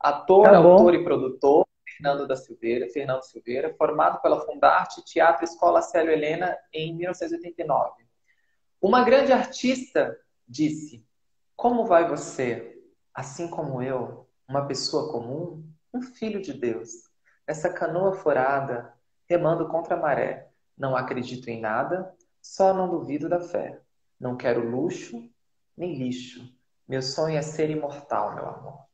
Ator, tá autor e produtor, Fernando da Silveira, Fernando Silveira, formado pela Fundarte Teatro Escola Célio Helena em 1989. Uma grande artista disse: Como vai você? Assim como eu, uma pessoa comum, um filho de Deus, essa canoa furada, remando contra a maré. Não acredito em nada, só não duvido da fé. Não quero luxo nem lixo. Meu sonho é ser imortal, meu amor.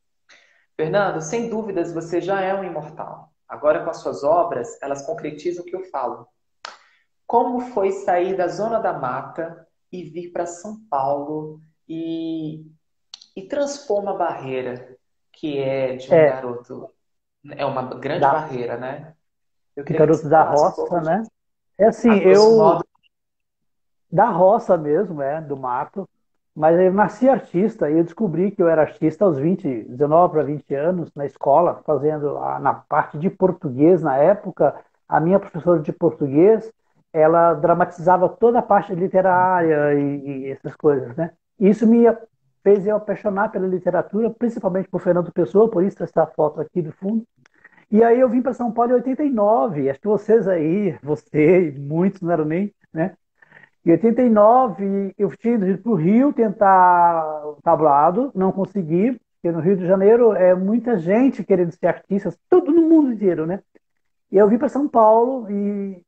Fernando, sem dúvidas você já é um imortal. Agora, com as suas obras, elas concretizam o que eu falo. Como foi sair da zona da mata e vir para São Paulo e, e transpor uma barreira que é de um é. garoto? É uma grande da... barreira, né? Eu garoto da roça, um né? É assim, eu. Da roça mesmo, é, do mato. Mas eu nasci artista e eu descobri que eu era artista aos 20, 19 para 20 anos na escola, fazendo a, na parte de português na época. A minha professora de português, ela dramatizava toda a parte literária e, e essas coisas, né? Isso me fez eu apaixonar pela literatura, principalmente por Fernando Pessoa, por isso essa foto aqui do fundo. E aí eu vim para São Paulo em 89. Acho que vocês aí, você e muitos não eram nem, né? Em 89, eu ido para o Rio tentar o tablado, não consegui, porque no Rio de Janeiro é muita gente querendo ser artista, todo no mundo inteiro, né? E eu vim para São Paulo em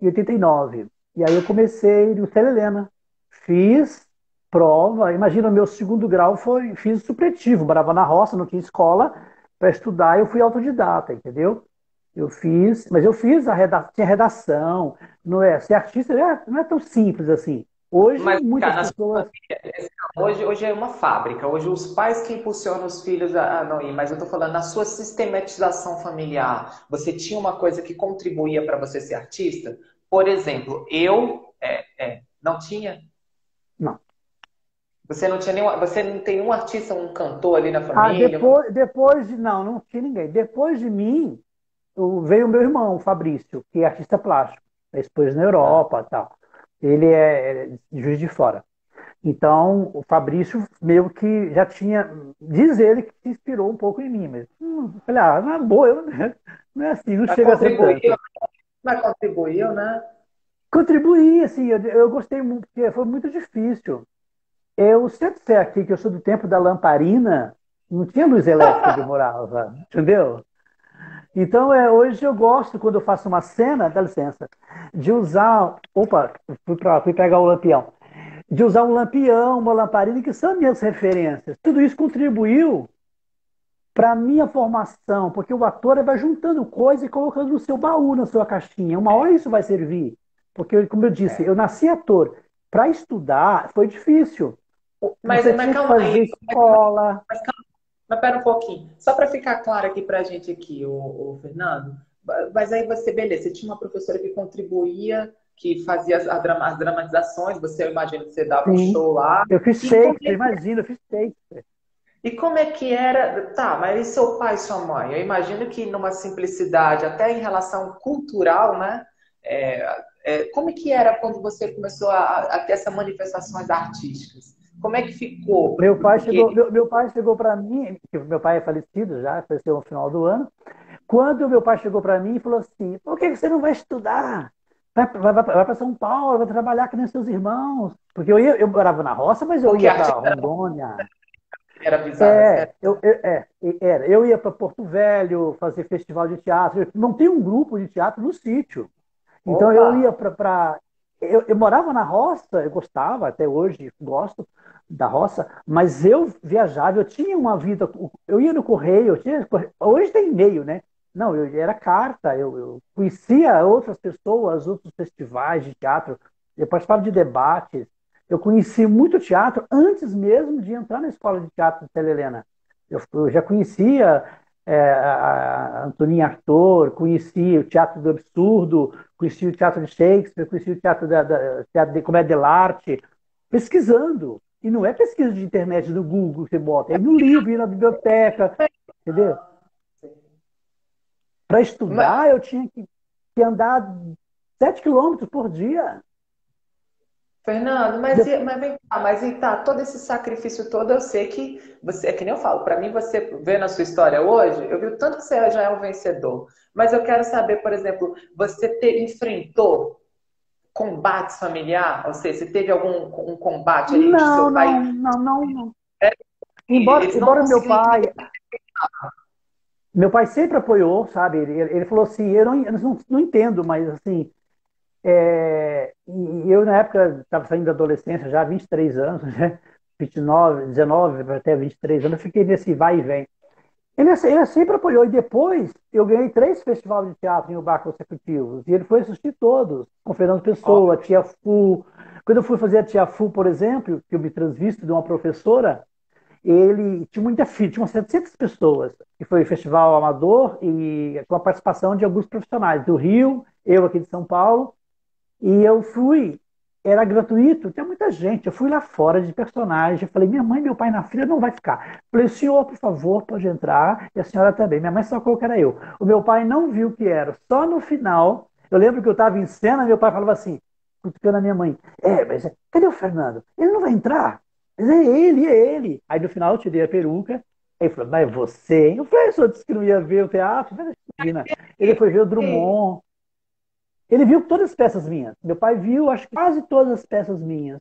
89. E aí eu comecei no Célia Helena. Fiz prova, imagina, o meu segundo grau foi, fiz supletivo, morava na roça, não tinha escola para estudar, eu fui autodidata, entendeu? Eu fiz, mas eu fiz a redação, tinha redação, não é? Ser artista é, não é tão simples assim. Hoje, mas, muitas cara, pessoas. Hoje, hoje é uma fábrica. Hoje, os pais que impulsionam os filhos a não ir. Mas eu estou falando, na sua sistematização familiar, você tinha uma coisa que contribuía para você ser artista? Por exemplo, eu é, é, não tinha. Não. Você não tinha nenhum, você não tem um artista, um cantor ali na ah, família? Ah, depois, depois de não, não tinha ninguém. Depois de mim, veio o meu irmão, o Fabrício, que é artista plástico, expôs na Europa tal. Ele é, é Juiz de Fora. Então, o Fabrício meio que já tinha, diz ele que se inspirou um pouco em mim, mas hum, falei, ah, na boa, eu, não é assim, não mas chega a ser tanto. Mas contribuiu, né? Contribuí, assim, eu, eu gostei muito, porque foi muito difícil. Eu sempre sei aqui que eu sou do tempo da lamparina, não tinha luz elétrica eu morava, entendeu? Então, é, hoje eu gosto, quando eu faço uma cena, dá licença, de usar. Opa, fui, pra, fui pegar o lampião. De usar um lampião, uma lamparina, que são minhas referências. Tudo isso contribuiu para a minha formação, porque o ator vai juntando coisas e colocando no seu baú, na sua caixinha. Uma hora isso vai servir. Porque, como eu disse, eu nasci ator. Para estudar foi difícil. Mas, Você mas calma fazer aí. Escola. Mas, calma mas pera um pouquinho. Só para ficar claro aqui para a gente aqui, o, Fernando. Mas aí você, beleza, você tinha uma professora que contribuía, que fazia as, as dramatizações, você, eu imagino que você dava Sim. um show lá. Eu fiz Shakespeare, é imagina, eu fiz Shakespeare. E como é que era? Tá, mas e seu pai e sua mãe? Eu imagino que numa simplicidade, até em relação cultural, né? É, é, como é que era quando você começou a, a ter essas manifestações artísticas? Como é que ficou? Meu pai Porque... chegou, meu, meu pai chegou para mim, meu pai é falecido já, faleceu no final do ano. Quando meu pai chegou para mim e falou assim: por que você não vai estudar? Vai, vai, vai, vai para São Paulo, vai trabalhar com seus irmãos. Porque eu, ia, eu morava na roça, mas eu Porque ia para Rondônia. Era bizarro. É, eu, eu, é, era. eu ia para Porto Velho fazer festival de teatro. Não tem um grupo de teatro no sítio. Então Opa. eu ia para. Eu, eu morava na roça, eu gostava, até hoje gosto, da roça, mas eu viajava, eu tinha uma vida, eu ia no correio, tinha, hoje tem e-mail, né? Não, eu era carta, eu, eu, conhecia outras pessoas, outros festivais de teatro, eu participava de debates, eu conheci muito teatro antes mesmo de entrar na escola de teatro de Tela Helena. Eu, eu já conhecia é, a Antoninha Arthur, conhecia o Teatro do Absurdo, conhecia o Teatro de Shakespeare, conhecia o Teatro, da, da, teatro de Comédia dell'Arte, pesquisando. E não é pesquisa de internet do Google que você bota, é no livro, na biblioteca, entendeu? Para estudar, Mas... eu tinha que, que andar 7 quilômetros por dia. Fernando, mas, mas vem cá, mas tá, todo esse sacrifício todo, eu sei que você, é que nem eu falo, para mim você vendo a sua história hoje, eu vi o tanto que você já é um vencedor. Mas eu quero saber, por exemplo, você ter, enfrentou combates familiar? Ou seja, você teve algum um combate ali não, que seu não, pai. Não, não, não. É, embora embora meu pai. Meu pai sempre apoiou, sabe? Ele, ele falou assim: eu não, eu não, não entendo, mas assim. É, eu, na época, estava saindo da adolescência, já 23 anos, né? 29, 19 até 23 anos, eu fiquei nesse vai e vem. Ele, ele sempre apoiou. E depois eu ganhei três festivais de teatro em Ubar consecutivos. E ele foi assistir todos, com Fernando Pessoa, oh. Tia Fu. Quando eu fui fazer a Tia Fu, por exemplo, que eu me transvisto de uma professora, ele tinha muita filha, tinha umas 700 pessoas, que foi o Festival Amador e com a participação de alguns profissionais do Rio, eu aqui de São Paulo, e eu fui era gratuito, tinha muita gente. Eu fui lá fora de personagem, falei, minha mãe meu pai na fila não vai ficar. Falei, senhor, por favor, pode entrar, e a senhora também. Minha mãe sacou que era eu. O meu pai não viu que era. Só no final, eu lembro que eu estava em cena, meu pai falava assim, cutucando a minha mãe, é, mas cadê o Fernando? Ele não vai entrar. Mas é ele, é ele. Aí no final eu tirei a peruca, aí ele falou, mas é você, hein? Eu falei, o senhor disse que não ia ver o teatro. Ele foi ver o Drummond. Ele viu todas as peças minhas. Meu pai viu, acho que quase todas as peças minhas.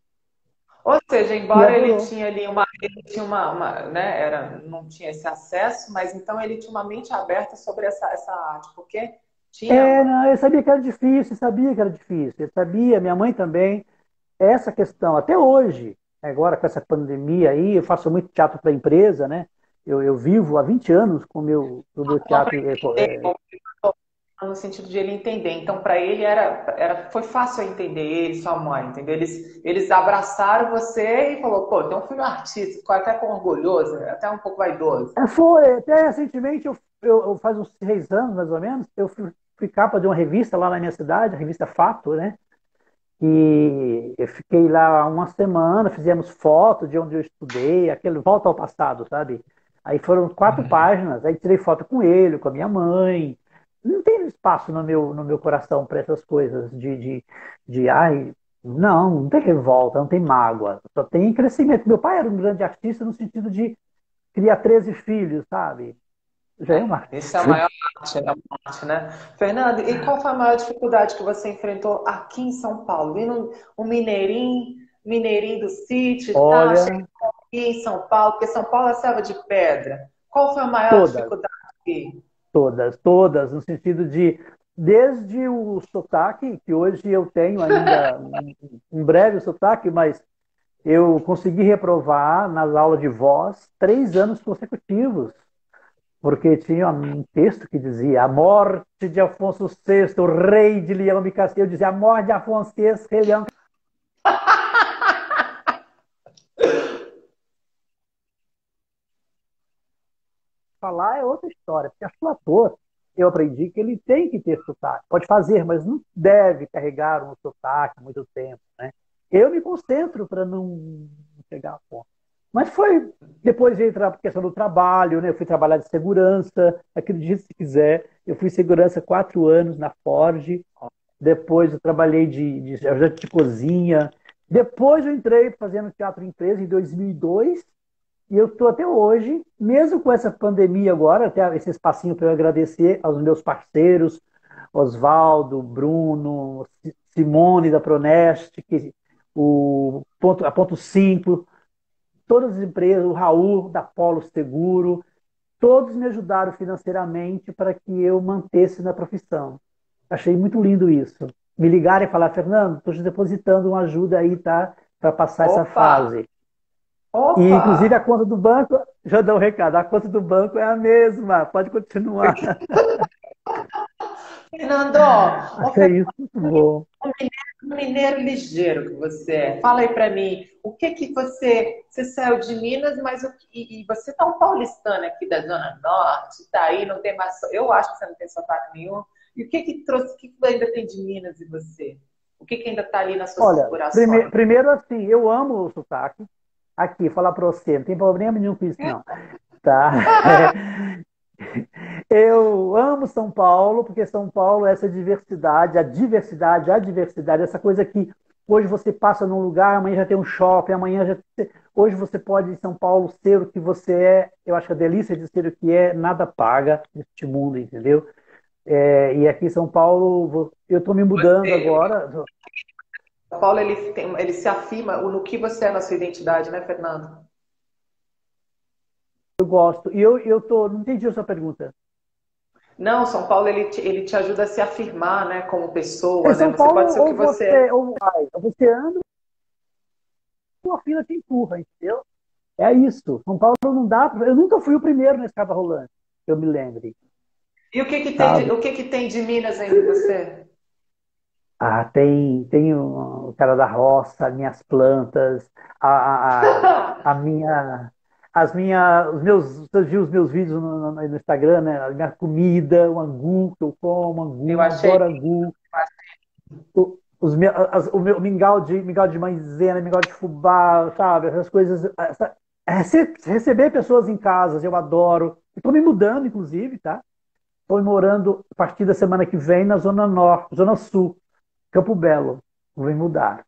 Ou seja, embora ele tinha ali uma, ele tinha uma, uma, né, era, não tinha esse acesso, mas então ele tinha uma mente aberta sobre essa, essa arte, porque tinha. É, não, eu sabia que era difícil, sabia que era difícil, eu sabia, minha mãe também. Essa questão, até hoje, agora com essa pandemia aí, eu faço muito teatro para empresa, né? Eu, eu vivo há 20 anos com o meu, o meu teatro. É, é, no sentido de ele entender. Então, para ele era, era, foi fácil entender ele, sua mãe, entendeu? Eles, eles abraçaram você e falou, pô, tem um filho artista, ficou até com orgulhoso, até um pouco vaidoso. É, foi, até recentemente, eu, eu, eu, faz uns seis anos mais ou menos, eu fui, fui capa de uma revista lá na minha cidade, a revista Fato, né? E eu fiquei lá uma semana, fizemos foto de onde eu estudei, aquele volta ao passado, sabe? Aí foram quatro uhum. páginas, aí tirei foto com ele, com a minha mãe, não tem espaço no meu, no meu coração para essas coisas de, de, de, ai, não, não tem revolta, não tem mágoa, só tem crescimento. Meu pai era um grande artista no sentido de criar 13 filhos, sabe? Já é uma Esse é a maior arte, é a arte, né? Fernando, e qual foi a maior dificuldade que você enfrentou aqui em São Paulo? Vindo um mineirinho, mineirinho do sítio? Olha... tá? aqui em São Paulo, porque São Paulo é selva de pedra. Qual foi a maior Toda. dificuldade aqui? Todas, todas, no sentido de, desde o sotaque, que hoje eu tenho ainda um breve sotaque, mas eu consegui reprovar nas aulas de voz três anos consecutivos, porque tinha um texto que dizia a morte de Afonso VI, rei de Leão e Castelo, eu dizia a morte de Afonso VI, rei de Leão falar é outra história. Porque o ator, eu aprendi que ele tem que ter sotaque. Pode fazer, mas não deve carregar um sotaque muito tempo. Né? Eu me concentro para não chegar a ponto. Mas foi, depois de entrar a questão do trabalho, né? eu fui trabalhar de segurança, acredite se quiser, eu fui segurança quatro anos na Ford, depois eu trabalhei de, de de cozinha, depois eu entrei fazendo teatro empresa em 2002, e eu estou até hoje, mesmo com essa pandemia agora, até esse espacinho para eu agradecer aos meus parceiros, Oswaldo, Bruno, Simone da Pronest, que, o ponto, a Ponto 5, todas as empresas, o Raul da Polo Seguro, todos me ajudaram financeiramente para que eu mantesse na profissão. Achei muito lindo isso. Me ligaram e falaram, Fernando, estou te depositando uma ajuda aí, tá? Para passar Opa! essa fase. Opa! E, inclusive, a conta do banco, já dou um recado, a conta do banco é a mesma, pode continuar. Fernando, é isso, muito bom. Um mineiro, mineiro, ligeiro que você é. Fala aí para mim, o que que você, você saiu de Minas, mas o, e, e você tá um paulistano aqui da Zona Norte, tá aí, não tem mais, eu acho que você não tem sotaque nenhum. E o que que trouxe, o que, que ainda tem de Minas e você? O que que ainda tá ali na sua Olha, prime, primeiro assim, eu amo o sotaque, aqui, falar para você, não tem problema nenhum com isso, não. Tá? Eu amo São Paulo, porque São Paulo é essa diversidade, a diversidade, a diversidade, essa coisa que Hoje você passa num lugar, amanhã já tem um shopping, amanhã já. Hoje você pode, em São Paulo, ser o que você é. Eu acho que a delícia de ser o que é, nada paga neste mundo, entendeu? É, e aqui em São Paulo, eu estou me mudando agora. São Paulo, ele, tem, ele se afirma no que você é na sua identidade, né, Fernando? Eu gosto. E eu, eu tô. Não entendi a sua pergunta. Não, São Paulo ele te, ele te ajuda a se afirmar, né, como pessoa, é, né? São Paulo, você pode ser o que você, é. Ou vai, você anda, uma fila te empurra, entendeu? É isso. São Paulo não dá. Eu nunca fui o primeiro na escada rolante, eu me lembre. E o que que tem, de, o que que tem de Minas aí você? Ah, tem, tem o, cara da roça, minhas plantas, a, a, a minha as minhas, os meus, você viu os meus vídeos no, no, no, Instagram, né? A minha comida, o angu que eu como, angu, eu achei... adoro angu. O, os, as, o meu mingau de, mingau de maizena, mingau de fubá, sabe? Essas coisas. Essa, receber pessoas em casas, eu adoro. Estou me mudando, inclusive, tá? Estou morando a partir da semana que vem na Zona Norte, Zona Sul, Campo Belo. Me mudar.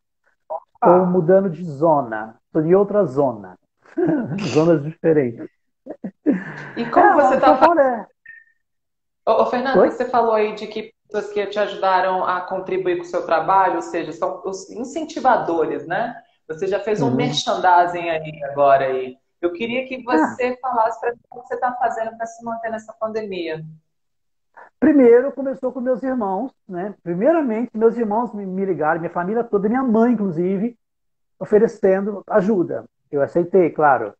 Estou mudando de zona. Estou em outra zona. Zonas diferentes. E como é, você está falando? Ô, Fernando, Oi? você falou aí de que pessoas que te ajudaram a contribuir com o seu trabalho, ou seja, são os incentivadores, né? Você já fez um uhum. merchandising aí agora aí. Eu queria que você ah. falasse para mim o que você está fazendo para se manter nessa pandemia. Primeiro, começou com meus irmãos, né? Primeiramente, meus irmãos me, ligaram, minha família toda, minha mãe, inclusive, oferecendo ajuda. Eu aceitei, claro.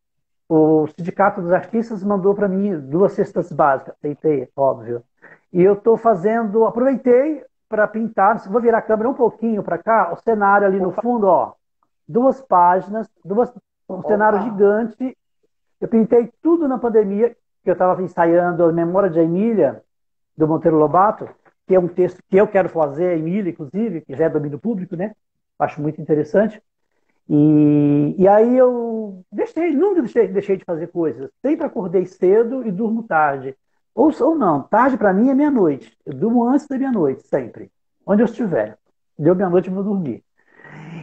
O Sindicato dos Artistas mandou para mim duas cestas básicas, aceitei, óbvio. E eu estou fazendo, aproveitei para pintar, vou virar a câmera um pouquinho para cá, o cenário ali no fundo, ó, duas páginas, duas, um Opa. cenário gigante. Eu pintei tudo na pandemia, que eu estava ensaiando a Memória de Emília, do Monteiro Lobato, que é um texto que eu quero fazer, Emília, inclusive, que já é domínio público, né? Acho muito interessante. E, e aí eu deixei, nunca deixei, deixei de fazer coisas. Sempre acordei cedo e durmo tarde. Ou, ou não, tarde para mim é meia-noite. Eu durmo antes da meia-noite, sempre. Onde eu estiver. Deu meia-noite eu vou dormir.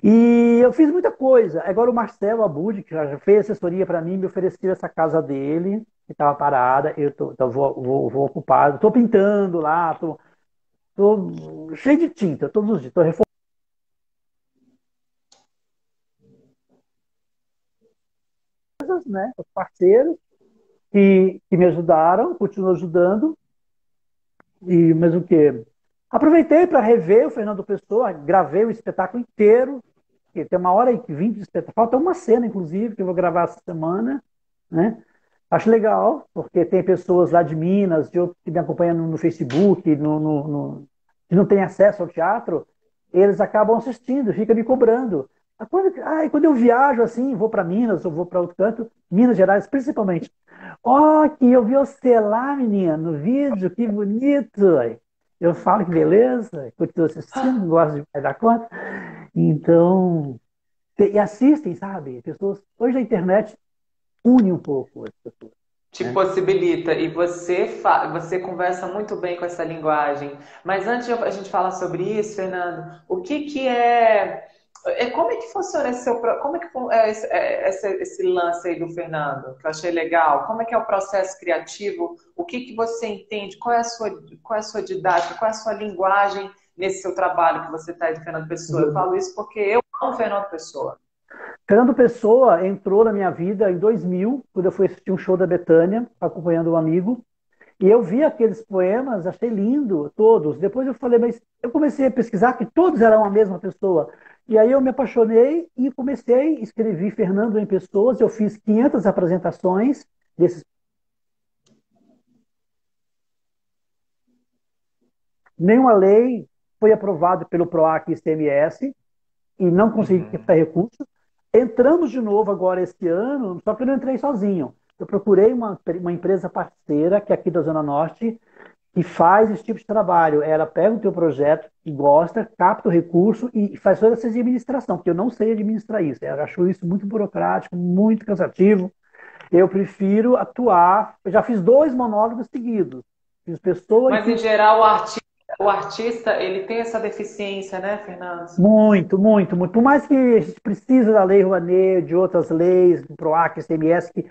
E eu fiz muita coisa. Agora o Marcelo Abud, que já fez assessoria para mim, me ofereceu essa casa dele, que estava parada. Eu tô, tô, vou, vou, vou ocupado. Estou pintando lá, estou cheio de tinta todos os dias. Estou reformando né, os parceiros que, que me ajudaram, continuam ajudando. E mas o que? Aproveitei para rever o Fernando Pessoa, gravei o espetáculo inteiro, que tem uma hora e vinte de espetáculo, falta uma cena, inclusive, que eu vou gravar essa semana, né? Acho legal, porque tem pessoas lá de Minas, de outros que me acompanham no, Facebook, no, no, no, que não têm acesso ao teatro, eles acabam assistindo, fica me cobrando. Quando, ah, quando eu viajo assim, vou para Minas ou vou para outro canto, Minas Gerais principalmente. Ó, oh, que eu vi você lá, menina, no vídeo, que bonito. Eu falo que beleza, continuo assistindo, gosto de dar conta. Então, e assistem, sabe? Pessoas, hoje a internet une um pouco as pessoas. Te né? possibilita e você você conversa muito bem com essa linguagem. Mas antes de a gente falar sobre isso, Fernando, o que que é é, como é que funciona esse seu, como é que é esse, é esse, esse, lance aí do Fernando, que eu achei legal? Como é que é o processo criativo? O que, que você entende? Qual é, a sua, qual é a sua didática? Qual é a sua linguagem nesse seu trabalho que você está de Fernando Pessoa? Eu falo isso porque eu amo Fernando Pessoa. Fernando Pessoa entrou na minha vida em 2000, quando eu fui assistir um show da Betânia, acompanhando um amigo. E eu vi aqueles poemas, achei lindo, todos. Depois eu falei, mas eu comecei a pesquisar que todos eram a mesma pessoa. E aí eu me apaixonei e comecei, escrevi Fernando em Pessoas, eu fiz 500 apresentações desses. Nenhuma lei foi aprovada pelo PROAC e CMS e não consegui uhum. captar recursos. Entramos de novo agora este ano, só que eu não entrei sozinho. Eu procurei uma, uma empresa parceira, que é aqui da Zona Norte, que faz esse tipo de trabalho. Ela pega o teu projeto e gosta, capta o recurso e faz toda essa administração, porque eu não sei administrar isso. Eu acho isso muito burocrático, muito cansativo. Eu prefiro atuar. Eu já fiz dois monólogos seguidos. Fiz pessoas. Mas, em geral, o artista, o artista, ele tem essa deficiência, né, Fernando? Muito, muito, muito. Por mais que a gente precise da Lei Rouanet, de outras leis, do PROAC, CMS, que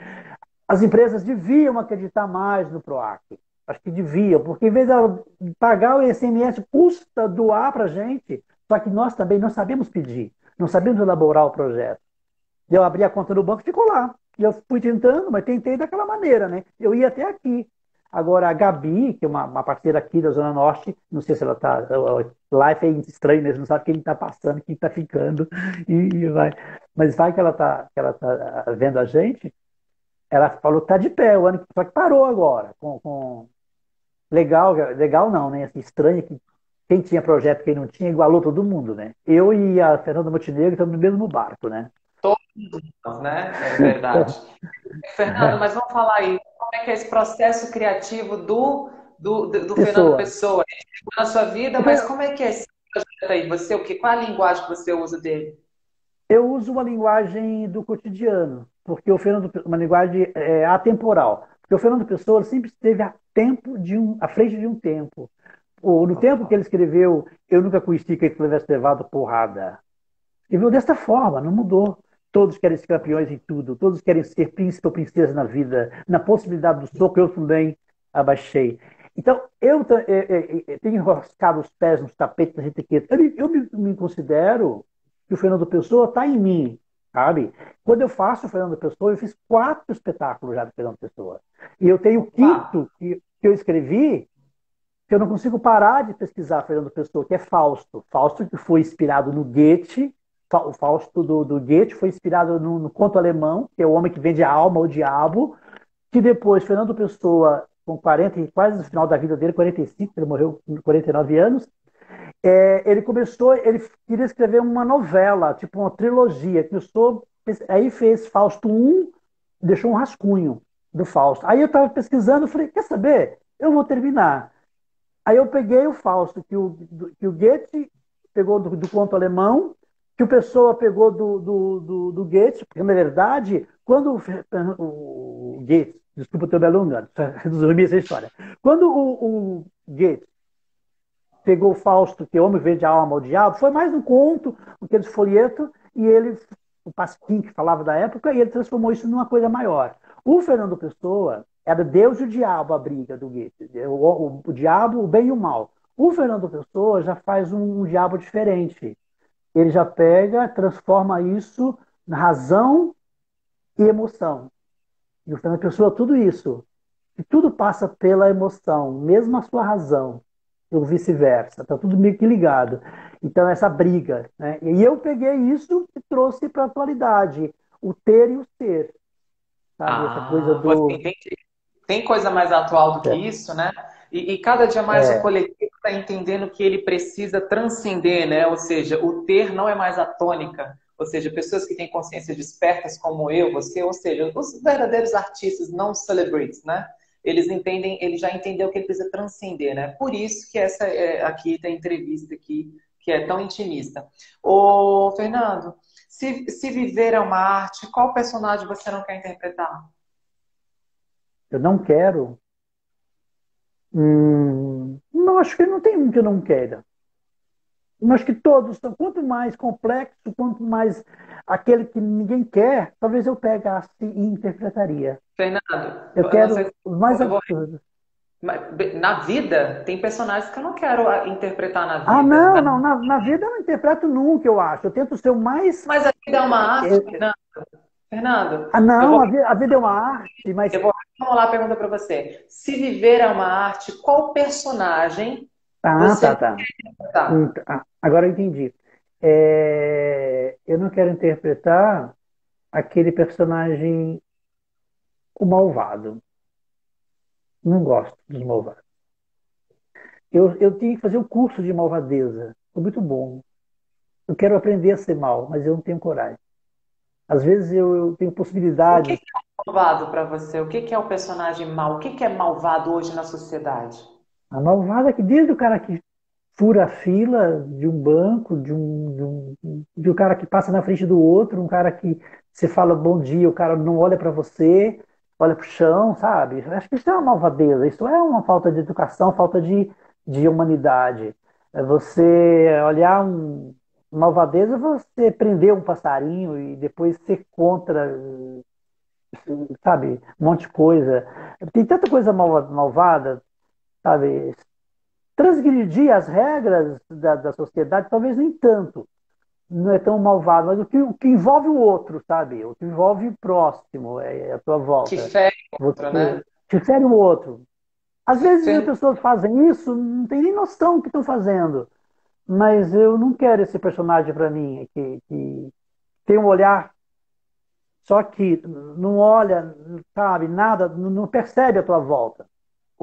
as empresas deviam acreditar mais no PROAC. Acho que deviam, porque em vez de pagar o ICMS, custa doar para a gente, só que nós também não sabemos pedir, não sabemos elaborar o projeto. Eu abri a conta no banco ficou lá. Eu fui tentando, mas tentei daquela maneira, né? Eu ia até aqui. Agora, a Gabi, que é uma, uma parceira aqui da Zona Norte, não sei se ela está. Life é estranho, né? Você não sabe quem está passando, quem está ficando, e, e, vai. Mas vai que ela está tá vendo a gente. Ela falou que está de pé, o ano só que parou agora. Com, com... Legal, legal não, né? Assim, estranho que quem tinha projeto, quem não tinha, igualou todo mundo, né? Eu e a Fernanda Montenegro estamos no mesmo barco, né? Todos, né? É verdade. Fernando, mas vamos falar aí, como é que é esse processo criativo do, do, do, do Fernando Pessoa? na sua vida, mas como é que é esse projeto aí? Você, o que, qual a linguagem que você usa dele? Eu uso uma linguagem do cotidiano, porque o Fernando, uma linguagem é, atemporal. Porque o Fernando Pessoa sempre esteve a tempo de um, à frente de um tempo. no tempo que ele escreveu, eu nunca conheci que ele tivesse levado porrada. Escreveu desta forma, não mudou. Todos querem ser campeões em tudo, todos querem ser príncipe ou princesa na vida. Na possibilidade do soco, eu também abaixei. Então, eu, eu, eu, eu tenho enroscado os pés nos tapetes da etiqueta. Eu, eu me, me, considero que o Fernando Pessoa está em mim, sabe? Quando eu faço o Fernando Pessoa, eu fiz quatro espetáculos já do Fernando Pessoa. E eu tenho o quinto que, que eu escrevi, que eu não consigo parar de pesquisar Fernando Pessoa, que é Fausto. Fausto que foi inspirado no Goethe, o Fausto do, do Goethe foi inspirado no, no, conto alemão, que é o homem que vende a alma ao diabo, que depois Fernando Pessoa, com 40, quase no final da vida dele, 45, ele morreu com 49 anos, é, ele começou, ele queria escrever uma novela, tipo uma trilogia, começou, aí fez Fausto 1, deixou um rascunho do Fausto. Aí eu estava pesquisando, falei, quer saber? Eu vou terminar. Aí eu peguei o Fausto, que o, que o Goethe pegou do, do conto alemão, que o Pessoa pegou do, do, do, do Gates, porque, na verdade, quando o, o Gates, desculpa o teu belo engano, resumir essa história, quando o, o Gates pegou o Fausto, que é homem vende a alma ao diabo, foi mais um conto, aquele folheto, e ele, o Pasquim, que falava da época, e ele transformou isso numa coisa maior. O Fernando Pessoa era Deus e o diabo a briga do Goethe, o, o, o diabo, o bem e o mal. O Fernando Pessoa já faz um, um diabo diferente ele já pega, transforma isso na razão e emoção. E o Fernando Pessoa, tudo isso. E tudo passa pela emoção, mesmo a sua razão, ou vice-versa. Está tudo meio que ligado. Então, essa briga. Né? E eu peguei isso e trouxe para a atualidade. O ter e o ser. Sabe? Ah, essa coisa do... Tem, tem coisa mais atual do que é. isso, né? E, e cada dia mais é. o coletivo está entendendo que ele precisa transcender, né? Ou seja, o ter não é mais a tônica. Ou seja, pessoas que têm consciência despertas como eu, você, ou seja, os verdadeiros artistas, não celebrities, né? Eles entendem, ele já entendeu que ele precisa transcender, né? Por isso que essa é, aqui tem entrevista aqui que é tão intimista. Ô, Fernando, se, se viver é uma arte, qual personagem você não quer interpretar? Eu não quero. Hum, não, acho que não tem um que eu não queira. Eu acho que todos são. Quanto mais complexo, quanto mais aquele que ninguém quer, talvez eu pegasse e interpretaria. Fernando, eu quero sei, mais absurdo. Na vida, tem personagens que eu não quero interpretar na vida. Ah, não, não. Na, na vida eu não interpreto nunca, eu acho. Eu tento ser o mais. Mas a vida é uma arte, eu... Fernando. Fernando. Ah, não, vou... a, vida, a, vida, é uma arte, mas. Eu vou formular a pergunta para você. Se viver é uma arte, qual personagem. Ah, você tá, tá. tá. Hum, agora eu entendi. É... Eu não quero interpretar aquele personagem, o malvado. Não gosto dos malvados. Eu, eu tinha que fazer o um curso de malvadeza. Foi muito bom. Eu quero aprender a ser mal, mas eu não tenho coragem. Às vezes eu, eu tenho possibilidade. O que é malvado para você? O que é o personagem mal? O que é malvado hoje na sociedade? A malvada é que desde o cara que fura a fila de um banco, de um, de um, de um cara que passa na frente do outro, um cara que você fala bom dia, o cara não olha para você, olha para o chão, sabe? Acho que isso é uma malvadeza, isso é uma falta de educação, falta de, de humanidade. É você olhar um, malvadeza é você prender um passarinho e depois ser contra, sabe, um monte de coisa. Tem tanta coisa malvada, sabe? Transgredir as regras da, da sociedade, talvez nem tanto. Não é tão malvado, mas o que, o que envolve o outro, sabe? O que envolve o próximo, é, é a tua volta. Que fere o outro, né? Que fere o outro. Às vezes Sim. as pessoas fazem isso, não tem nem noção do que estão fazendo. Mas eu não quero esse personagem para mim, que, que tem um olhar só que não olha, sabe, nada, não percebe a tua volta.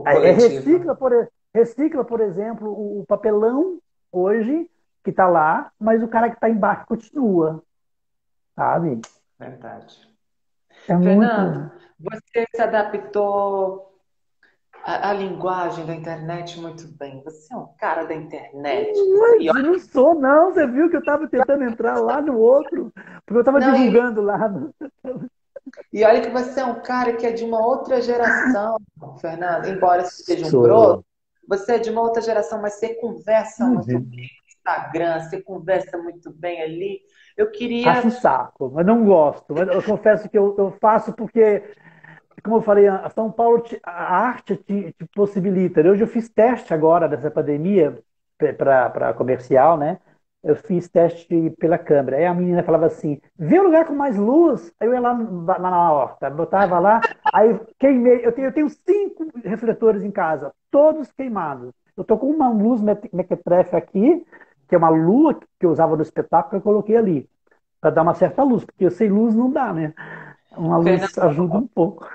É, recicla, por, recicla, por exemplo, o, papelão hoje que está lá, mas o cara que está embaixo continua. Sabe? Verdade. É Fernando, muito... você se adaptou a, a, linguagem da internet muito bem. Você é um cara da internet. Mas olha... não sou, não. Você viu que eu estava tentando entrar lá no outro, porque eu estava divulgando e... lá. No... E olha que você é um cara que é de uma outra geração, Fernando. Embora seja um sou. você é de uma outra geração, mas você conversa uhum. muito bem no Instagram, você conversa muito bem ali. Eu queria. Acho um saco, mas não gosto. Mas eu confesso que eu, eu faço porque como eu falei, a São Paulo, a arte te, te possibilita. Hoje eu fiz teste agora dessa pandemia para comercial, né? Eu fiz teste pela câmera. Aí a menina falava assim: vê um lugar com mais luz. Aí eu ia lá, lá na horta, botava lá, aí queimei. Eu tenho, eu tenho cinco refletores em casa, todos queimados. Eu tô com uma luz mequetrefe aqui, que é uma lua que eu usava no espetáculo, eu coloquei ali, para dar uma certa luz, porque sem luz não dá, né? Uma luz ajuda um pouco.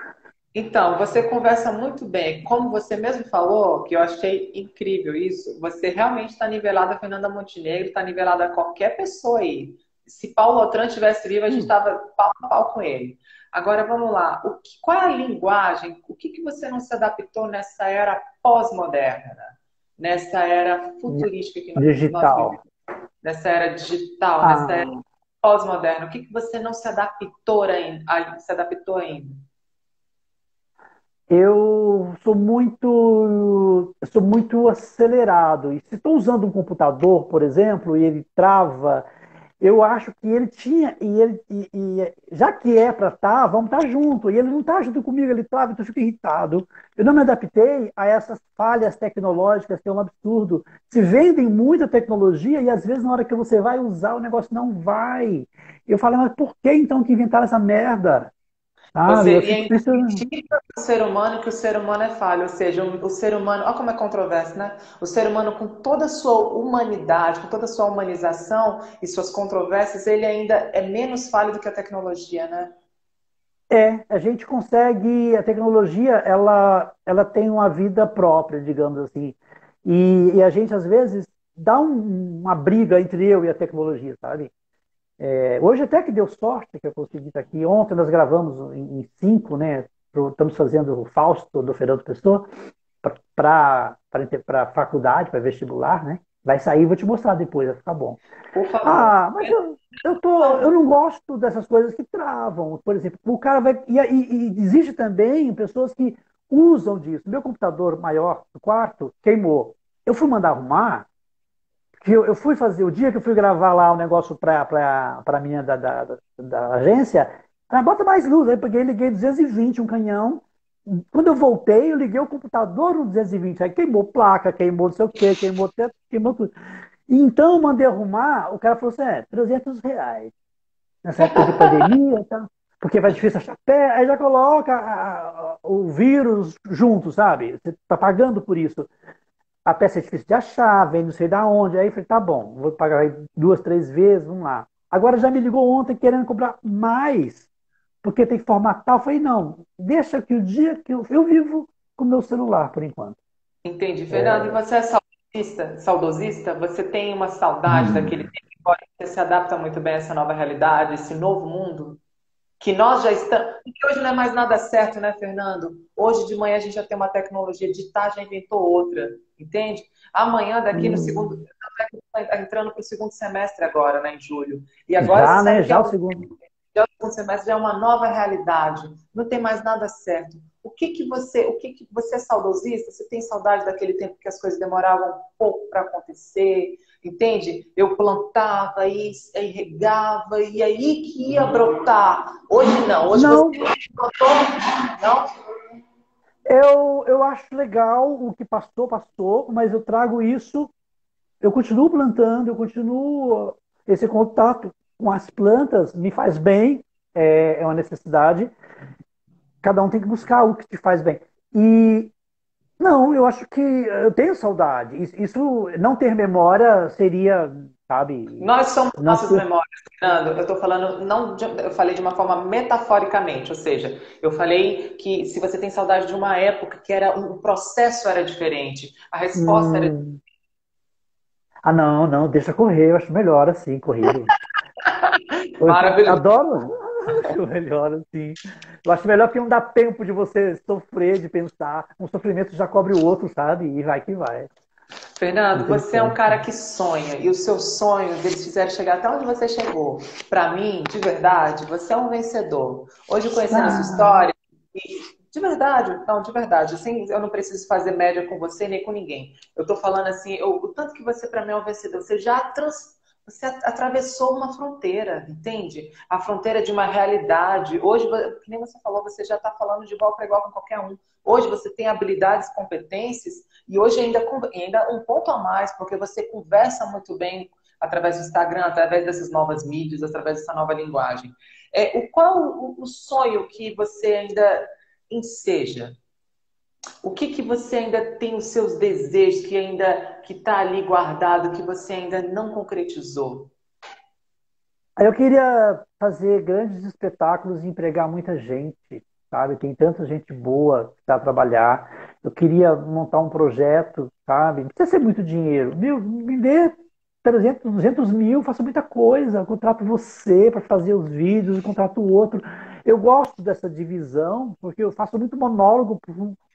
Então, você conversa muito bem. Como você mesmo falou, que eu achei incrível isso, você realmente está nivelada a Fernanda Montenegro, está nivelada a qualquer pessoa aí. Se Paulo Otran tivesse vivo, a gente estava hum. pau a pau com ele. Agora, vamos lá. O que, qual é a linguagem? O que, que você não se adaptou nessa era pós-moderna? Nessa era futurística que nós, digital. Nós nessa era digital, ah. nessa era pós-moderna. O que, que você não se adaptou ainda? Se adaptou ainda? Eu sou muito sou muito acelerado. E se estou usando um computador, por exemplo, e ele trava, eu acho que ele tinha, e ele e, e já que é para estar, tá, vamos estar tá junto. E ele não está junto comigo, ele trava, então eu fico irritado. Eu não me adaptei a essas falhas tecnológicas, que é um absurdo. Se vendem muita tecnologia e às vezes na hora que você vai usar o negócio não vai. Eu falo, mas por que então que inventaram essa merda? Ah, Você ainda critica o ser humano que o ser humano é falho, ou seja, o, ser humano, olha como é controverso, né? O ser humano com toda a sua humanidade, com toda a sua humanização e suas controvérsias, ele ainda é menos falho do que a tecnologia, né? É, a gente consegue, a tecnologia, ela, ela tem uma vida própria, digamos assim. E, e a gente, às vezes, dá um, uma briga entre eu e a tecnologia, sabe? É, hoje até que deu sorte que eu consegui estar aqui. Ontem nós gravamos em, cinco, né? Pro, estamos fazendo o Fausto do Fernando Pessoa para a faculdade, para vestibular, né? Vai sair, vou te mostrar depois, vai ficar bom. Por favor. Ah, mas eu, eu, tô, eu não gosto dessas coisas que travam. Por exemplo, o cara vai. E, e, e existe também pessoas que usam disso. Meu computador maior do quarto queimou. Eu fui mandar arrumar, que eu, eu, fui fazer, o dia que eu fui gravar lá o negócio para a minha da, da, da, agência, ela bota mais luz. Aí peguei, liguei 220, um canhão. Quando eu voltei, eu liguei o computador no 220. Aí queimou placa, queimou não sei o quê, queimou teto, queimou tudo. Então eu mandei arrumar, o cara falou assim: é, 300 reais. Nessa época de pandemia, tá? porque vai difícil achar pé, aí já coloca a, a, o vírus junto, sabe? Você está pagando por isso a peça é difícil de achar, vem não sei da onde. Aí eu falei, tá bom, vou pagar duas, três vezes, vamos lá. Agora já me ligou ontem querendo comprar mais, porque tem que formatar. Eu falei, não, deixa que o dia que eu, eu vivo com o meu celular, por enquanto. Entendi. Fernando, é... e você é saudosista? saudosista? Você tem uma saudade hum. daquele tempo, você se adapta muito bem a essa nova realidade, esse novo mundo? Que nós já estamos. Porque hoje não é mais nada certo, né, Fernando? Hoje de manhã a gente já tem uma tecnologia, de tarde já inventou outra, entende? Amanhã, daqui no hum. segundo. Está entrando para o segundo semestre agora, né, em julho. E agora. Já, né? Já o segundo. Já o segundo semestre já é uma nova realidade. Não tem mais nada certo. O que que você, o que que você é saudosista? Você tem saudade daquele tempo que as coisas demoravam um pouco para acontecer? Entende? Eu plantava e, e regava e aí que ia brotar. Hoje não. Hoje não. você não? Eu, eu acho legal o que passou, passou, mas eu trago isso. Eu continuo plantando, eu continuo. Esse contato com as plantas me faz bem, é, é uma necessidade. Cada um tem que buscar o que te faz bem. E não, eu acho que eu tenho saudade. Isso, não ter memória seria, sabe? Nós somos nossas ter... memórias, Fernando. Eu estou falando, não, de, eu falei de uma forma metaforicamente, ou seja, eu falei que se você tem saudade de uma época que era o processo era diferente, a resposta hum. era Ah, não, não, deixa correr, eu acho melhor assim, correr. Maravilhoso. Adoro. Acho melhor assim. Eu acho melhor porque não dá tempo de você sofrer, de pensar. Um sofrimento já cobre o outro, sabe? E vai que vai. Fernando, você é um cara que sonha e os seus sonhos eles fizeram chegar até onde você chegou. Para mim, de verdade, você é um vencedor. Hoje, conhecendo ah. a sua história, de verdade, não, de verdade, assim, eu não preciso fazer média com você nem com ninguém. Eu tô falando assim, eu, o tanto que você para mim é um vencedor, você já trans, você atravessou uma fronteira, entende? A fronteira de uma realidade. Hoje, que nem você falou, você já está falando de igual para igual com qualquer um. Hoje você tem habilidades, competências, e hoje ainda, ainda um ponto a mais, porque você conversa muito bem através do Instagram, através dessas novas mídias, através dessa nova linguagem. É, o qual o, o sonho que você ainda enseja? O que que você ainda tem os seus desejos que ainda que está ali guardado que você ainda não concretizou? Eu queria fazer grandes espetáculos e empregar muita gente, sabe? Tem tanta gente boa para trabalhar. Eu queria montar um projeto, sabe? Não precisa ser muito dinheiro. Meu, me dê 300, 200 mil, faço muita coisa. Eu contrato você para fazer os vídeos, contrato o outro. Eu gosto dessa divisão, porque eu faço muito monólogo,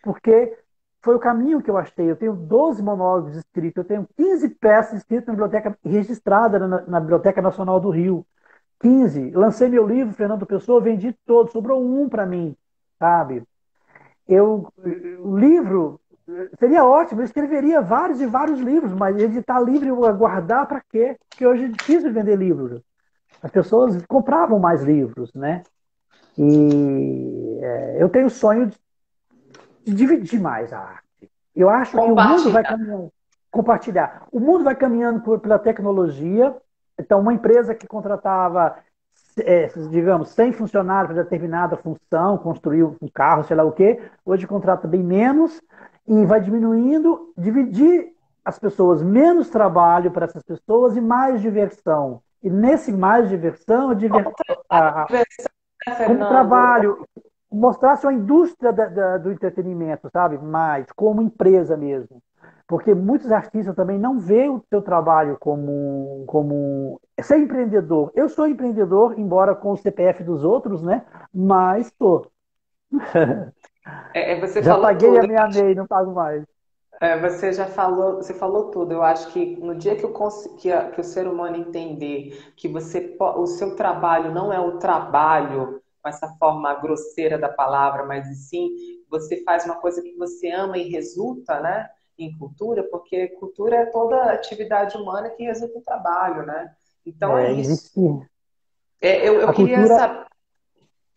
porque foi o caminho que eu achei. Eu tenho 12 monólogos escritos, eu tenho 15 peças escritas na biblioteca, registrada na, na Biblioteca Nacional do Rio. 15. Lancei meu livro, Fernando Pessoa, vendi todo, sobrou um para mim, sabe? Eu, o livro seria ótimo, eu escreveria vários e vários livros, mas editar livro e guardar para quê? Porque hoje é difícil vender livros. As pessoas compravam mais livros, né? E é, eu tenho o sonho de, dividir mais a arte. Eu acho que o mundo vai caminhando. Compartilhar. O mundo vai caminhando por, pela tecnologia. Então, uma empresa que contratava, é, digamos, 100 funcionários para determinada função, construir um carro, sei lá o quê, hoje contrata bem menos e vai diminuindo, dividir as pessoas, menos trabalho para essas pessoas e mais diversão. E nesse mais diversão, a, diver... a, a, como trabalho, mostrasse uma indústria da, da, do entretenimento, sabe? Mais, como empresa mesmo. Porque muitos artistas também não veem o seu trabalho como, como ser empreendedor. Eu sou empreendedor, embora com o CPF dos outros, né? Mas estou. É, é, você Já paguei tudo. a minha MEI, não pago mais. É, você já falou, você falou tudo. Eu acho que no dia que, eu, que, a, que o ser humano entender que você, o seu trabalho não é o trabalho com essa forma grosseira da palavra, mas sim você faz uma coisa que você ama e resulta, né? Em cultura, porque cultura é toda atividade humana que resulta em trabalho, né? Então é, é isso. É, eu, eu queria cultura... saber.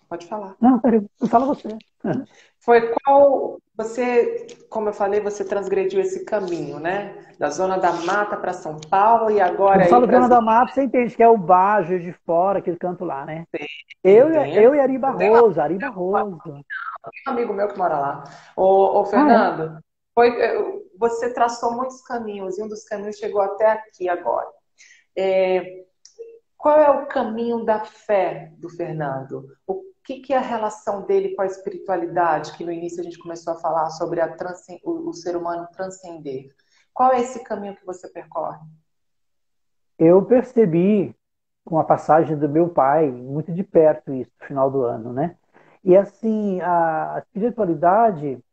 Pode falar. Não, peraí, fala você. Foi qual você, como eu falei, você transgrediu esse caminho, né? Da zona da mata para São Paulo e agora. Eu falo zona da mata, você entende que é o Bajo de fora, aquele canto lá, né? Sim, eu, eu e Ari Barroso, Ari Barroso. Um amigo meu que mora lá. Ô, ô Fernando, ah, é? foi, você traçou muitos caminhos e um dos caminhos chegou até aqui agora. É, qual é o caminho da fé do Fernando? O que, que é a relação dele com a espiritualidade, que no início a gente começou a falar sobre a o, o ser humano transcender? Qual é esse caminho que você percorre? Eu percebi com a passagem do meu pai muito de perto isso no final do ano, né? E assim, a espiritualidade,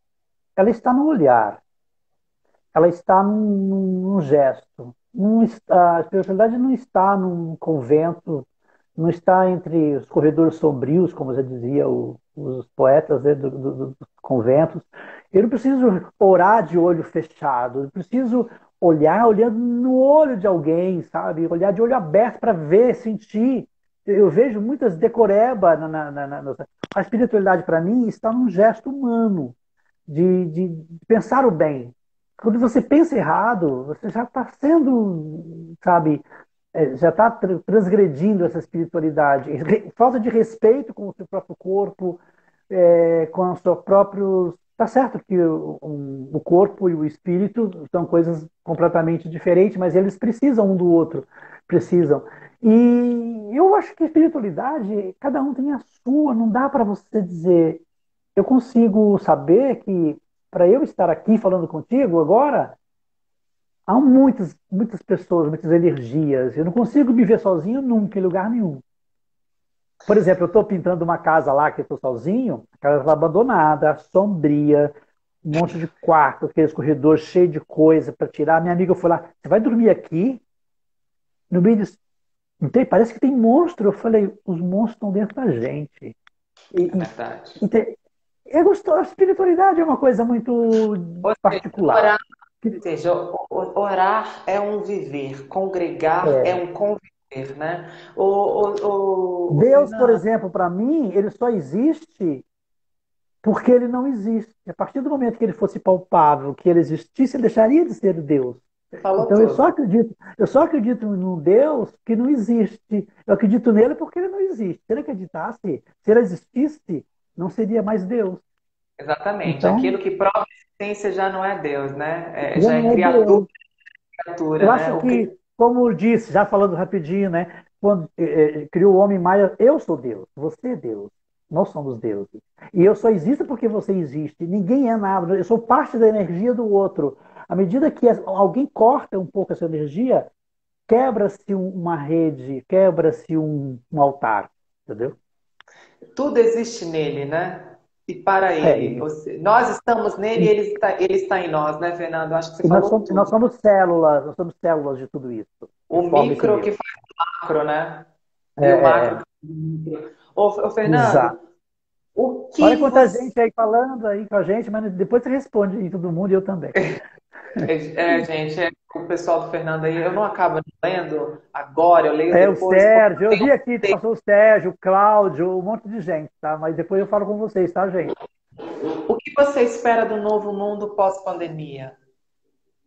ela está no olhar, ela está num, num gesto. Num, a espiritualidade não está num convento não está entre os corredores sombrios, como já dizia o, os poetas né, do, do, dos conventos. Eu não preciso orar de olho fechado, eu preciso olhar olhando no olho de alguém, sabe? Olhar de olho aberto para ver, sentir. Eu vejo muitas decoreba na, na, na, na a espiritualidade para mim está num gesto humano de, de pensar o bem. Quando você pensa errado, você já está sendo, sabe, já está transgredindo essa espiritualidade. Falta de respeito com o seu próprio corpo, é, com o seu próprio. Está certo que o, o, corpo e o espírito são coisas completamente diferentes, mas eles precisam um do outro, precisam. E eu acho que a espiritualidade, cada um tem a sua, não dá para você dizer. Eu consigo saber que para eu estar aqui falando contigo agora, há muitas, muitas pessoas, muitas energias. Eu não consigo me ver sozinho nunca, em lugar nenhum. Por exemplo, eu estou pintando uma casa lá que eu estou sozinho, a casa está abandonada, sombria, um monte de quarto, aqueles corredores cheios de coisa para tirar. Minha amiga foi lá, você vai dormir aqui? No meio disso, não tem, parece que tem monstro. Eu falei, os monstros estão dentro da gente. E, é verdade. E, é gostoso. A espiritualidade é uma coisa muito particular. Ou seja, orar é um viver, congregar é, é um conviver, né? O, o, Deus, por exemplo, para mim, ele só existe porque ele não existe. A partir do momento que ele fosse palpável, que ele existisse, ele deixaria de ser Deus. então tudo. eu só acredito, eu só acredito num Deus que não existe. Eu acredito nele porque ele não existe. Se ele acreditasse, se ele existisse, não seria mais Deus. Exatamente. Então, Aquilo que prova a existência já não é Deus, né? É, já, é, é criatura. criatura eu né? acho que, que, como disse, já falando rapidinho, né? Quando eh, eh, criou o homem Maia, eu sou Deus, você é Deus. Nós somos deuses. E eu só existo porque você existe. Ninguém é nada. Eu sou parte da energia do outro. À medida que alguém corta um pouco essa energia, quebra-se uma rede, quebra-se um, um altar. Entendeu? Tudo existe nele, né? E para é, ele. É, você, nós estamos nele e ele está, ele está em nós, né, Fernando? Acho que você falou nós somos, nós somos, células, nós somos células de tudo isso. O micro que faz o macro, né? É, o macro. É. Ô, ô Fernando, Exato. o que Olha quanta você... gente aí falando aí com a gente, mas depois você responde em todo mundo e eu também. É, gente, é, o pessoal do Fernando aí, eu não acabo lendo agora, eu leio é, depois. É o Sérgio, eu vi aqui, tem... passou o Sérgio, o Cláudio, um monte de gente, tá? Mas depois eu falo com vocês, tá, gente? O que você espera do novo mundo pós-pandemia?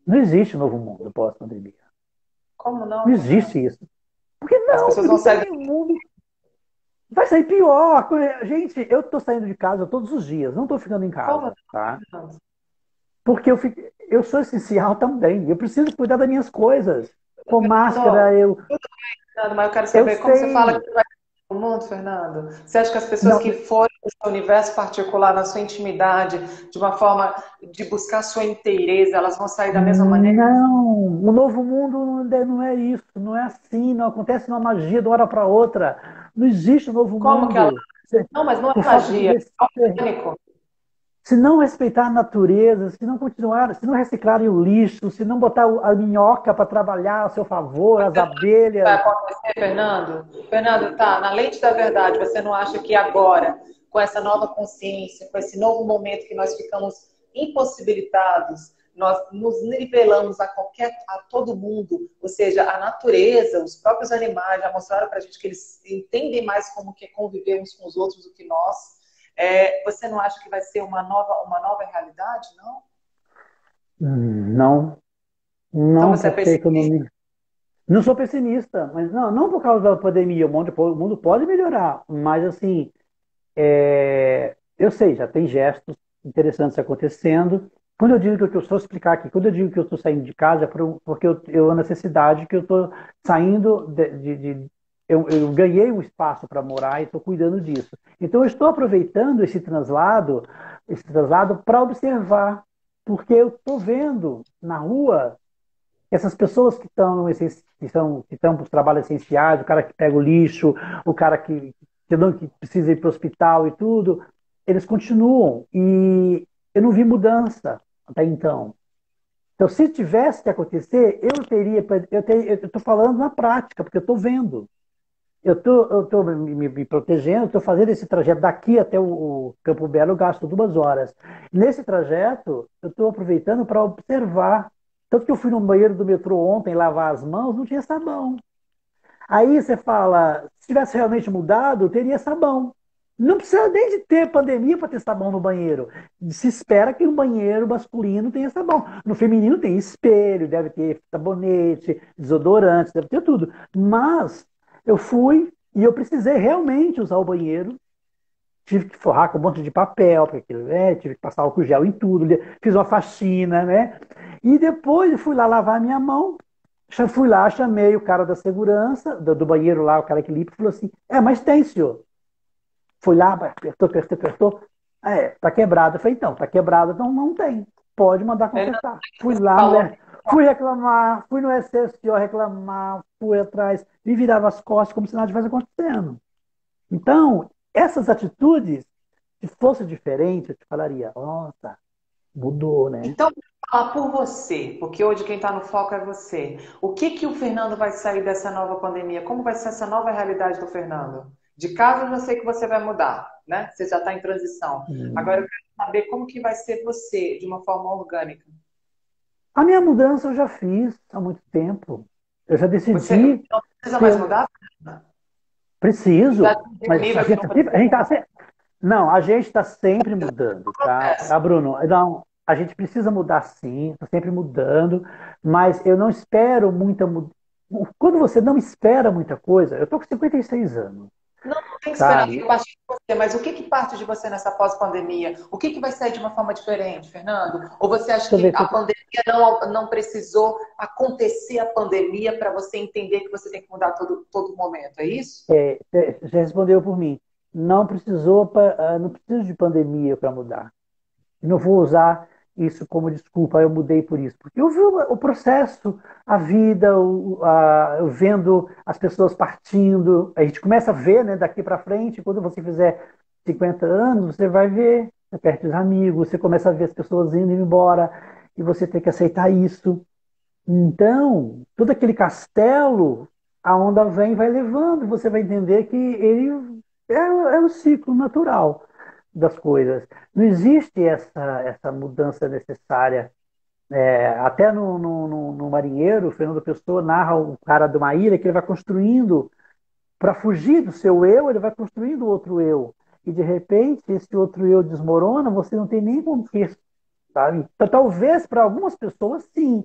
Não existe novo mundo pós-pandemia. Como não? Não existe isso. Porque não, As pessoas não seguem mundo Vai sair pior. Gente, eu tô saindo de casa todos os dias, não tô ficando em casa, Como? tá? Porque eu, fico, eu sou essencial também. Eu preciso cuidar das minhas coisas. Com máscara, eu. Fernando, mas eu quero saber eu como sei. você fala que vai o mundo, Fernando? Você acha que as pessoas não. que forem no seu universo particular, na sua intimidade, de uma forma de buscar a sua inteireza, elas vão sair da mesma maneira? Não, o novo mundo não é isso, não é assim, não acontece uma magia de uma hora para outra. Não existe novo Como mundo. Que ela... Não, mas não é magia, é orgânico. Se não respeitar a natureza, se não continuar, se não reciclarem o lixo, se não botar a minhoca para trabalhar a seu favor, as abelhas. Vai acontecer, Fernando? Fernando, tá, na lente da verdade, você não acha que agora, com essa nova consciência, com esse novo momento que nós ficamos impossibilitados nós nos nivelamos a qualquer, a todo mundo, ou seja, a natureza, os próprios animais já mostraram para a gente que eles entendem mais como que é conviver uns com os outros do que nós. É, você não acha que vai ser uma nova, uma nova realidade, não? Não. Não, então você é pessimista? Não, não sou pessimista, mas não, não por causa da pandemia. O mundo, o mundo pode melhorar, mas assim, é, eu sei, já tem gestos interessantes acontecendo. Quando eu digo que eu estou explicar aqui, quando eu digo que eu estou saindo de casa, é porque eu, eu a necessidade que eu estou saindo de, de, de eu, eu, ganhei um espaço para morar e estou cuidando disso. Então eu estou aproveitando esse translado, esse translado para observar, porque eu estou vendo na rua essas pessoas que estão que estão que estão para os trabalhos essenciais, o cara que pega o lixo, o cara que que, não, que precisa ir para o hospital e tudo, eles continuam e eu não vi mudança até então. Então, se tivesse que acontecer, eu teria, eu estou falando na prática, porque eu estou vendo. Eu tô me, me, protegendo, estou fazendo esse trajeto daqui até o, o, Campo Belo, eu gasto duas horas. Nesse trajeto, eu estou aproveitando para observar. Tanto que eu fui no banheiro do metrô ontem lavar as mãos, não tinha sabão. Aí você fala, se tivesse realmente mudado, teria sabão. Não precisa nem de ter pandemia para ter sabão no banheiro. Se espera que no banheiro masculino tenha sabão. No feminino tem espelho, deve ter sabonete, desodorante, deve ter tudo. Mas eu fui e eu precisei realmente usar o banheiro. Tive que forrar com um monte de papel, porque né, tive que passar álcool gel em tudo, fiz uma faxina, né? E depois fui lá lavar minha mão. Fui lá, chamei o cara da segurança, do, do banheiro lá, o cara que limpa, e falou assim: É, mas tem, senhor. Fui lá, apertou, apertou, apertou. Ah, é, tá quebrado. Eu falei, então, tá quebrado, então não tem. Pode mandar consertar. Fui lá, né? Fui reclamar, fui no SSO reclamar, fui atrás, me virava as costas como se nada tivesse acontecendo. Então, essas atitudes, se fosse diferente, eu te falaria, nossa, mudou, né? Então, falar por você, porque hoje quem está no foco é você. O que que o Fernando vai sair dessa nova pandemia? Como vai ser essa nova realidade do Fernando? De casa eu já sei que você vai mudar, né? Você já está em transição. Uhum. Agora eu quero saber como que vai ser você de uma forma orgânica. A minha mudança eu já fiz há muito tempo. Eu já decidi. Você não precisa mais mudar? Preciso. Tá mas a gente, tá a gente tá sempre... Não, a gente está sempre mudando, tá? tá, Bruno? Não, a gente precisa mudar sim, está sempre mudando, mas eu não espero muita mudança. Quando você não espera muita coisa, eu estou com 56 anos. Não, não tem que esperar que parte de você, mas o que, que parte de você nessa pós-pandemia? O que, que vai sair de uma forma diferente, Fernando? Ou você acha que a pandemia não, não precisou acontecer a pandemia para você entender que você tem que mudar todo, todo momento? É isso? É, já respondeu por mim. Não precisou, ah, não preciso de pandemia para mudar. Não vou usar isso como desculpa, eu mudei por isso. Porque eu vi o processo, a vida, o, a, vendo as pessoas partindo, a gente começa a ver né, daqui para frente, quando você fizer 50 anos, você vai ver, você perde os amigos, você começa a ver as pessoas indo embora, e você tem que aceitar isso. Então, todo aquele castelo, a onda vem e vai levando, você vai entender que ele é, é o ciclo natural das coisas. Não existe essa, essa mudança necessária. É, até no, no, no, Marinheiro, o Fernando Pessoa narra o cara de uma ilha que ele vai construindo, para fugir do seu eu, ele vai construindo outro eu. E de repente, esse outro eu desmorona, você não tem nem contexto. Sabe? Então, talvez para algumas pessoas, sim,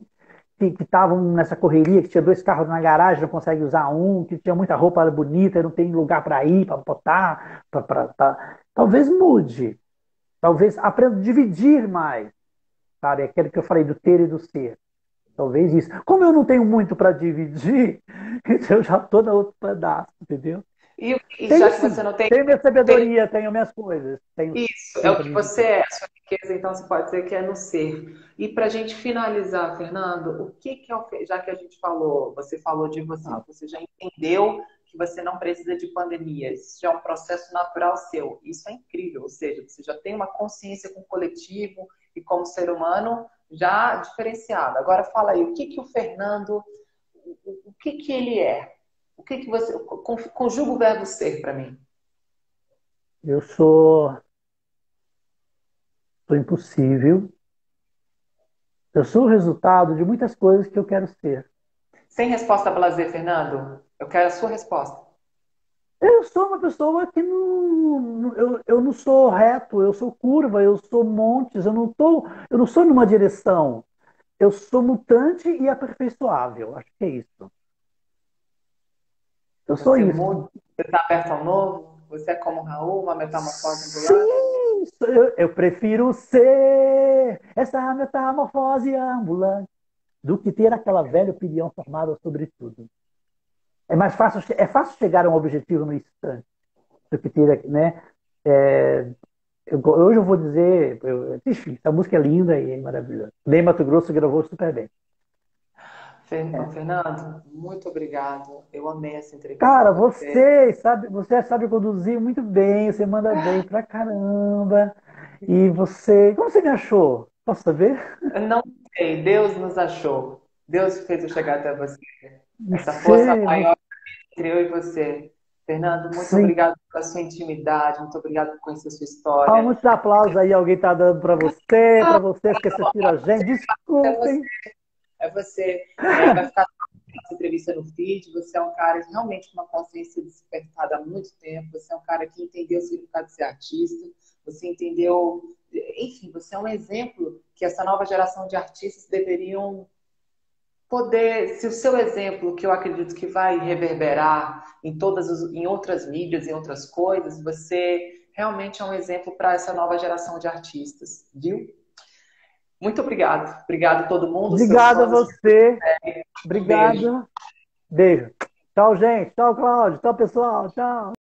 que estavam nessa correria, que tinha dois carros na garagem, não consegue usar um, que tinha muita roupa bonita, não tem lugar para ir, para botar, pra, pra, pra, talvez mude. Talvez aprenda a dividir mais. Sabe? Aquilo que eu falei do ter e do ser. Talvez isso. Como eu não tenho muito para dividir, eu já estou no outro pedaço, entendeu? E, e já que você não tem. Tenho minha sabedoria, tem... tenho minhas coisas. Tenho Isso, é o que você é, a sua riqueza, então você pode dizer que é no ser. E para a gente finalizar, Fernando, o que, que é o. Já que a gente falou, você falou de você, ah. você já entendeu que você não precisa de pandemia, isso já é um processo natural seu. Isso é incrível, ou seja, você já tem uma consciência com o coletivo e como ser humano já diferenciada. Agora fala aí, o que, que o Fernando, o, que, que ele é? O que, que você. Conjuga o verbo ser para mim. Eu sou. Sou impossível. Eu sou o resultado de muitas coisas que eu quero ser. Sem resposta blazer, Fernando. Eu quero a sua resposta. Eu sou uma pessoa que não. Eu, eu não sou reto, eu sou curva, eu sou montes, eu não, tô, eu não sou numa direção. Eu sou mutante e aperfeiçoável. Acho que é isso. Eu sou você isso. Muda, você está aberto ao novo? Você é como Raul, uma metamorfose ambulante? Sim, eu, eu prefiro ser essa metamorfose ambulante do que ter aquela velha opinião formada sobre tudo. É mais fácil, é fácil chegar a um objetivo no instante do que ter, né? É, eu, hoje eu vou dizer, eu, enfim, a música é linda e é maravilhosa. Ney Mato Grosso gravou super bem. É. Fernando, muito obrigado. Eu amei essa entrevista. Cara, você sabe, você sabe conduzir muito bem, você manda bem pra caramba. E você, como você me achou? Posso saber? não sei, Deus nos achou. Deus fez eu chegar até você. Essa força maior entre eu e você. Fernando, muito Sim. obrigado pela sua intimidade, muito obrigado por conhecer a sua história. Ah, muitos aplausos aí, alguém está dando para você, para vocês que assistiram a gente. Desculpem. É você. É você. É, vai ficar essa entrevista no feed. Você é um cara realmente com uma consciência despertada há muito tempo. Você é um cara que entendeu o significado de ser artista. Você entendeu. Enfim, você é um exemplo que essa nova geração de artistas deveriam poder, se o seu exemplo, que eu acredito que vai reverberar em todas as, em outras mídias, em outras coisas, você realmente é um exemplo para essa nova geração de artistas, viu? Muito obrigado. Obrigado a todo mundo. Obrigado a você. Obrigado. Beijo. Beijo. Tchau, gente. Tchau, Cláudio. Tchau, pessoal. Tchau.